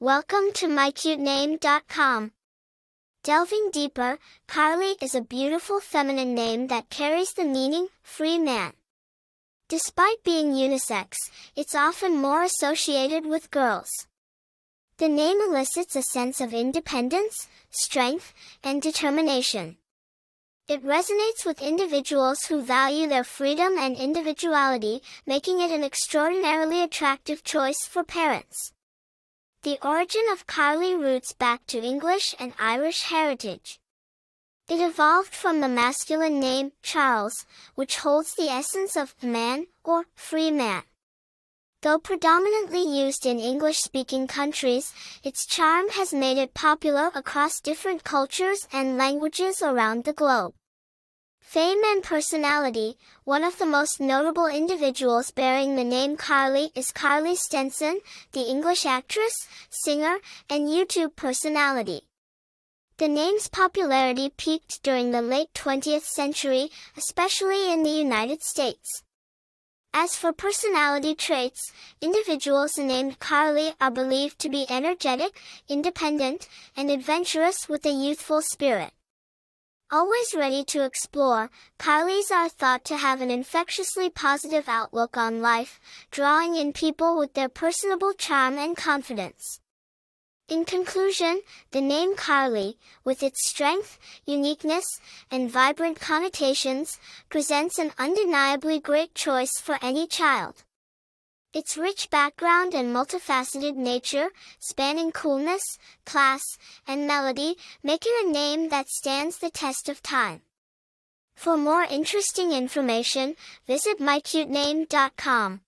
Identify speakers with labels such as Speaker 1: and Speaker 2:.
Speaker 1: Welcome to mycutename.com. Delving deeper, Carley is a beautiful feminine name that carries the meaning, free man. Despite being unisex, it's often more associated with girls. The name elicits a sense of independence, strength, and determination. It resonates with individuals who value their freedom and individuality, making it an extraordinarily attractive choice for parents. The origin of Carley roots back to English and Irish heritage. It evolved from the masculine name, Charles, which holds the essence of man or free man. Though predominantly used in English-speaking countries, its charm has made it popular across different cultures and languages around the globe. Fame and personality, one of the most notable individuals bearing the name Carley is Carley Stenson, the English actress, singer, and YouTube personality. The name's popularity peaked during the late 20th century, especially in the United States. As for personality traits, individuals named Carley are believed to be energetic, independent, and adventurous with a youthful spirit. Always ready to explore, Carleys are thought to have an infectiously positive outlook on life, drawing in people with their personable charm and confidence. In conclusion, the name Carley, with its strength, uniqueness, and vibrant connotations, presents an undeniably great choice for any child. Its rich background and multifaceted nature, spanning coolness, class, and melody, make it a name that stands the test of time. For more interesting information, visit mycutename.com.